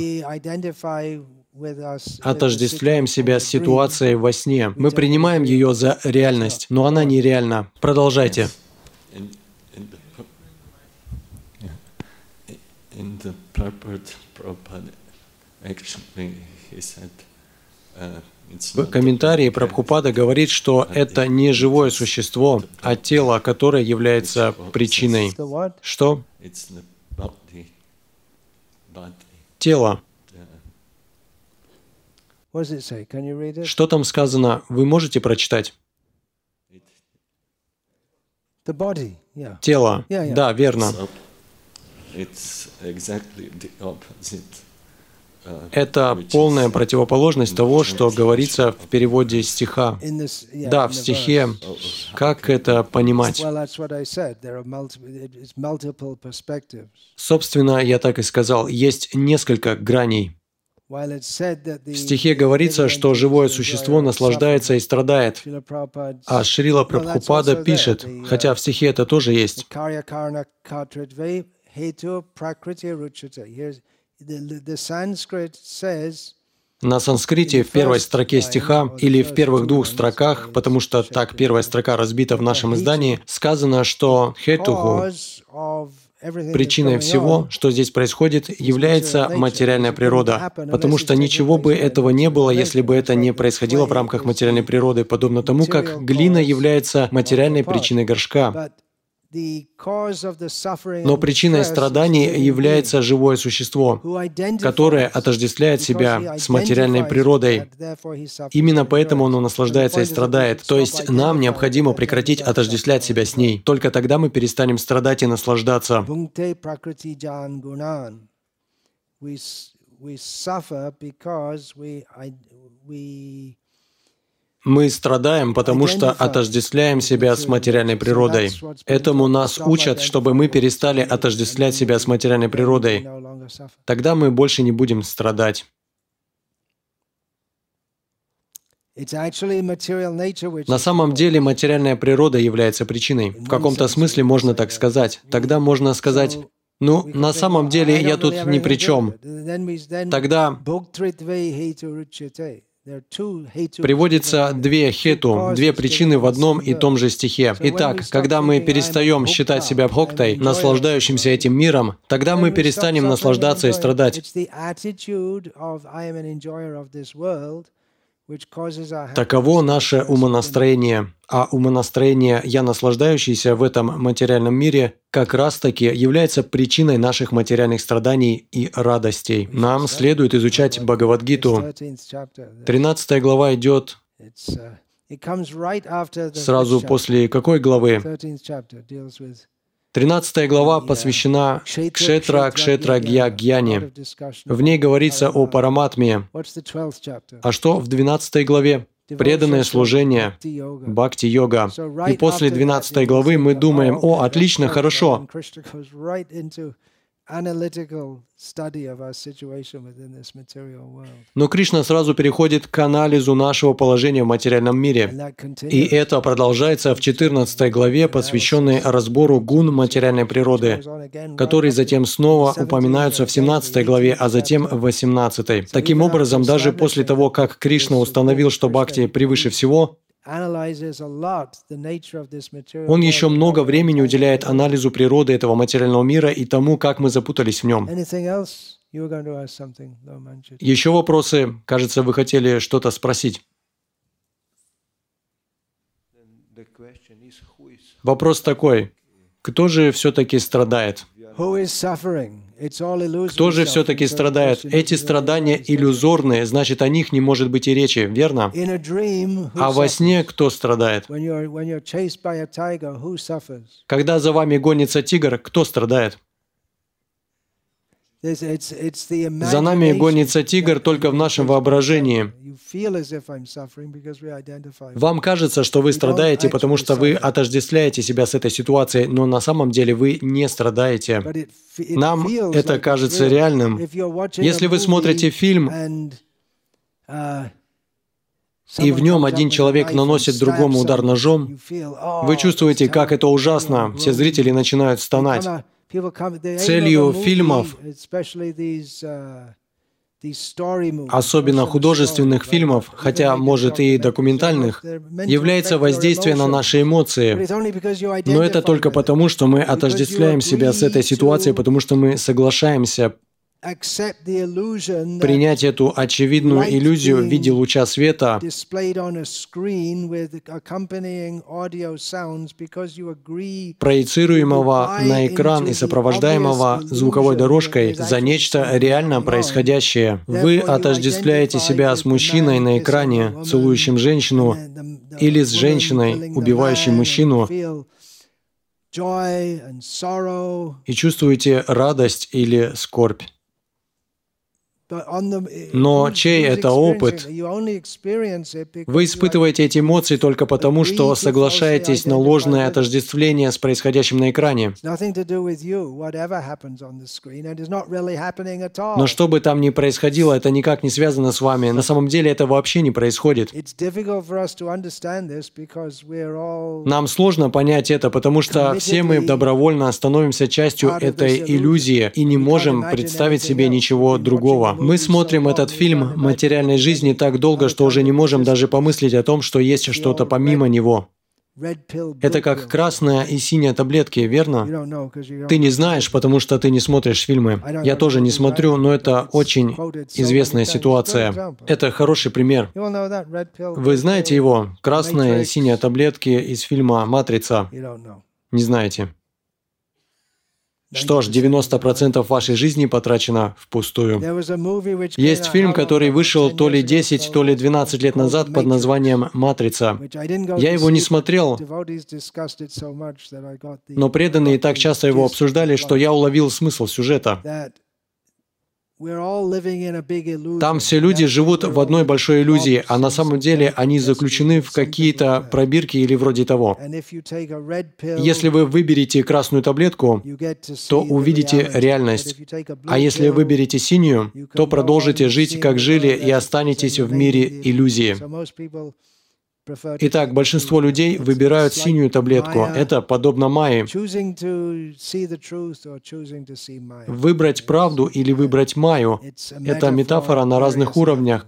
отождествляем себя с ситуацией во сне. Мы принимаем ее за реальность, но она нереальна. Продолжайте. Uh, в комментарии Прабхупада говорит, что это не живое существо, а тело, которое является причиной. Что? Тело. Что там сказано? Вы можете прочитать? Тело. Да, верно. Это полная противоположность того, что говорится в переводе стиха. Да, в стихе. Как это понимать? Собственно, я так и сказал, есть несколько граней. В стихе говорится, что живое существо наслаждается и страдает. А Шрила Прабхупада пишет, хотя в стихе это тоже есть. На санскрите в первой строке стиха или в первых двух строках, потому что так первая строка разбита в нашем издании, сказано, что хетуху, причиной всего, что здесь происходит, является материальная природа, потому что ничего бы этого не было, если бы это не происходило в рамках материальной природы, подобно тому, как глина является материальной причиной горшка. Но причиной страданий является живое существо, которое отождествляет себя с материальной природой. Именно поэтому оно наслаждается и страдает. То есть нам необходимо прекратить отождествлять себя с ней. Только тогда мы перестанем страдать и наслаждаться. We suffer because we, we мы страдаем, потому что отождествляем себя с материальной природой. Этому нас учат, чтобы мы перестали отождествлять себя с материальной природой. Тогда мы больше не будем страдать. На самом деле материальная природа является причиной. В каком-то смысле можно так сказать. Тогда можно сказать, ну, на самом деле я тут ни при чем. Тогда Приводится две хету, две причины в одном и том же стихе. Итак, когда мы перестаем считать себя бхоктой, наслаждающимся этим миром, тогда мы перестанем наслаждаться и страдать. Таково наше умонастроение, а умонастроение «я наслаждающийся в этом материальном мире» как раз-таки является причиной наших материальных страданий и радостей. Нам следует изучать Бхагавадгиту. 13 глава идет сразу после какой главы? 13 глава посвящена Кшетра Кшетра Гья Гьяне. В ней говорится о параматме. А что в 12 главе? Преданное служение, бхакти-йога. И после 12 главы мы думаем, о, отлично, хорошо. Но Кришна сразу переходит к анализу нашего положения в материальном мире. И это продолжается в 14 главе, посвященной разбору гун материальной природы, которые затем снова упоминаются в 17 главе, а затем в 18. Таким образом, даже после того, как Кришна установил, что бхакти превыше всего, он еще много времени уделяет анализу природы этого материального мира и тому, как мы запутались в нем. Еще вопросы? Кажется, вы хотели что-то спросить. Вопрос такой. Кто же все-таки страдает? Кто же все-таки страдает? Эти страдания иллюзорные, значит, о них не может быть и речи, верно? А во сне кто страдает? Когда за вами гонится тигр, кто страдает? За нами гонится тигр только в нашем воображении. Вам кажется, что вы страдаете, потому что вы отождествляете себя с этой ситуацией, но на самом деле вы не страдаете. Нам это кажется реальным. Если вы смотрите фильм, uh, и в нем один человек наносит другому удар ножом, вы чувствуете, как это ужасно. Все зрители начинают стонать. Целью фильмов, uh, особенно художественных фильмов, хотя, может, и документальных, является воздействие на наши эмоции. Но это только потому, что мы отождествляем себя с этой ситуацией, потому что мы соглашаемся принять эту очевидную иллюзию в виде луча света, проецируемого на экран и сопровождаемого звуковой дорожкой за нечто реально происходящее. Вы отождествляете себя с мужчиной на экране, целующим женщину, или с женщиной, убивающей мужчину, и чувствуете радость или скорбь. Но чей это опыт? Вы испытываете эти эмоции только потому, что соглашаетесь на ложное отождествление с происходящим на экране. Но что бы там ни происходило, это никак не связано с вами. На самом деле это вообще не происходит. Нам сложно понять это, потому что все мы добровольно становимся частью этой иллюзии и не можем представить себе ничего другого. Мы смотрим этот фильм материальной жизни так долго, что уже не можем даже помыслить о том, что есть что-то помимо него. Это как красная и синяя таблетки, верно? Ты не знаешь, потому что ты не смотришь фильмы. Я тоже не смотрю, но это очень известная ситуация. Это хороший пример. Вы знаете его? Красная и синяя таблетки из фильма «Матрица». Не знаете. Что ж, 90% вашей жизни потрачено впустую. Есть фильм, который вышел то ли 10, то ли 12 лет назад под названием «Матрица». Я его не смотрел, но преданные так часто его обсуждали, что я уловил смысл сюжета. Там все люди живут в одной большой иллюзии, а на самом деле они заключены в какие-то пробирки или вроде того. Если вы выберете красную таблетку, то увидите реальность. А если выберете синюю, то продолжите жить, как жили, и останетесь в мире иллюзии. Итак, большинство людей выбирают синюю таблетку. Это подобно майе. Выбрать правду или выбрать майю – это метафора на разных уровнях,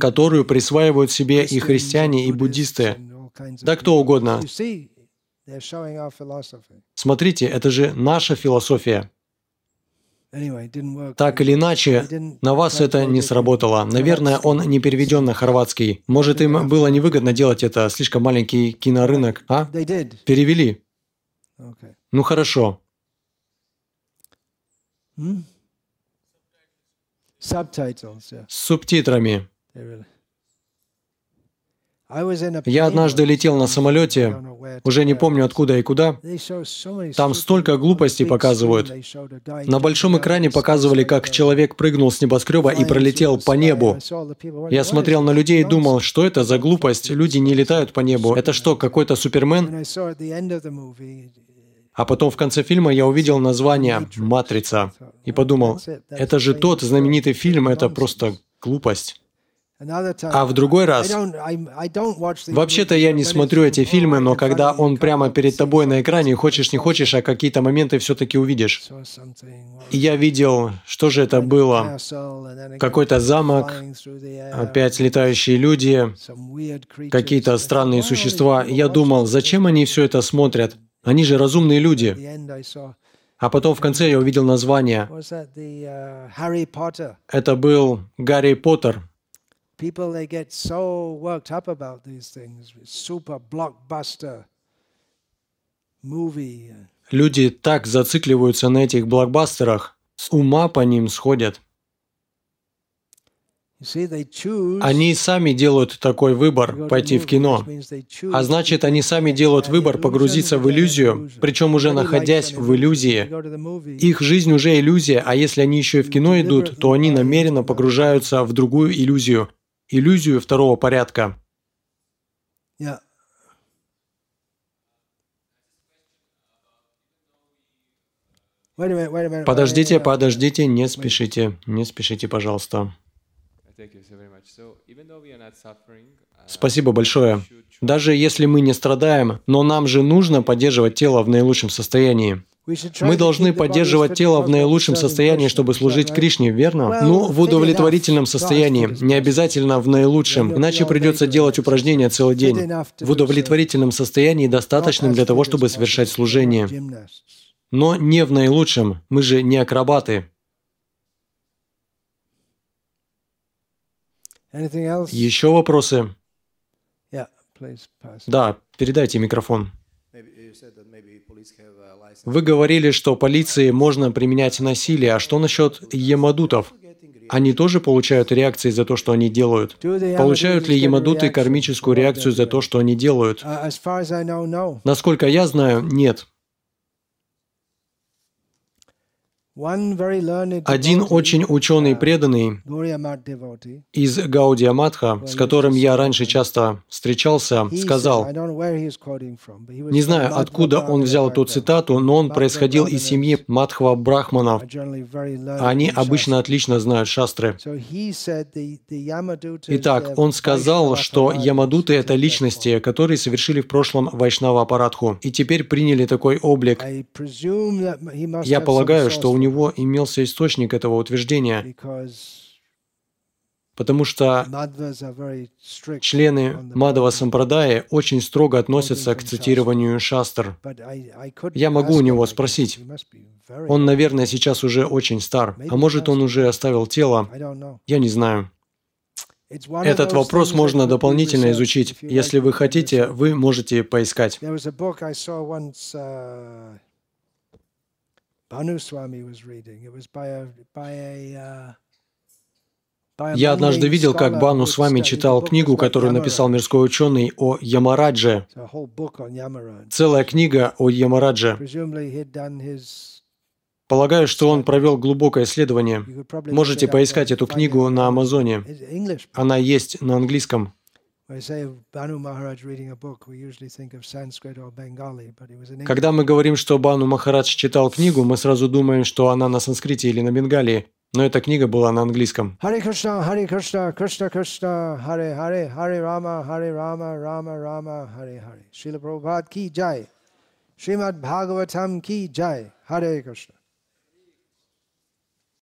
которую присваивают себе и христиане, и буддисты. Да кто угодно. Смотрите, это же наша философия. Так или иначе, на вас это не сработало. Наверное, он не переведен на хорватский. Может, им было невыгодно делать это, слишком маленький кинорынок, а? Перевели. Ну хорошо. С субтитрами. Я однажды летел на самолете, уже не помню откуда и куда. Там столько глупостей показывают. На большом экране показывали, как человек прыгнул с небоскреба и пролетел по небу. Я смотрел на людей и думал, что это за глупость? Люди не летают по небу. Это что, какой-то супермен? А потом в конце фильма я увидел название «Матрица» и подумал, это же тот знаменитый фильм, это просто глупость. А в другой раз, вообще-то я не смотрю эти фильмы, но когда он прямо перед тобой на экране, хочешь не хочешь, а какие-то моменты все-таки увидишь. И я видел, что же это было. Какой-то замок, опять летающие люди, какие-то странные существа. И я думал, зачем они все это смотрят? Они же разумные люди. А потом в конце я увидел название. Это был Гарри Поттер people they get so worked up about these things. Super blockbuster movie. Люди так зацикливаются на этих блокбастерах, с ума по ним сходят. Они сами делают такой выбор – пойти в кино. А значит, они сами делают выбор погрузиться в иллюзию, причем уже находясь в иллюзии. Их жизнь уже иллюзия, а если они еще и в кино идут, то они намеренно погружаются в другую иллюзию – иллюзию второго порядка. Подождите, подождите, не спешите, не спешите, пожалуйста. Спасибо большое. Даже если мы не страдаем, но нам же нужно поддерживать тело в наилучшем состоянии. Мы должны поддерживать тело в наилучшем состоянии, чтобы служить Кришне, верно? Ну, в удовлетворительном состоянии, не обязательно в наилучшем, иначе придется делать упражнения целый день. В удовлетворительном состоянии достаточным для того, чтобы совершать служение. Но не в наилучшем, мы же не акробаты. Еще вопросы? Да, передайте микрофон. Вы говорили, что полиции можно применять насилие. А что насчет емадутов? Они тоже получают реакции за то, что они делают? Получают ли емадуты кармическую реакцию за то, что они делают? Насколько я знаю, нет. Один очень ученый преданный из Гаудия Матха, с которым я раньше часто встречался, сказал, не знаю, откуда он взял эту цитату, но он происходил из семьи Матхва Брахманов. Они обычно отлично знают шастры. Итак, он сказал, что Ямадуты — это личности, которые совершили в прошлом Вайшнава Апарадху, и теперь приняли такой облик. Я полагаю, что у него имелся источник этого утверждения, потому что члены Мадава Сампрадаи очень строго относятся к цитированию шастр. Я могу у него спросить. Он, наверное, сейчас уже очень стар, а может, он уже оставил тело. Я не знаю. Этот вопрос можно дополнительно изучить. Если вы хотите, вы можете поискать. Я однажды видел, как Бану с вами читал книгу, которую написал мирской ученый о Ямарадже. Целая книга о Ямарадже. Полагаю, что он провел глубокое исследование. Можете поискать эту книгу на Амазоне. Она есть на английском. Когда мы говорим, что Бану Махарадж читал книгу, мы сразу думаем, что она на санскрите или на бенгалии. Но эта книга была на английском. Харе Кришна, Харе Кришна, Кришна Кришна, Харе Харе, Харе Рама, Харе Рама, Рама Рама, Харе Харе. Шрила Прабхупад ки джай. Шримад Бхагаватам ки джай. Харе Кришна.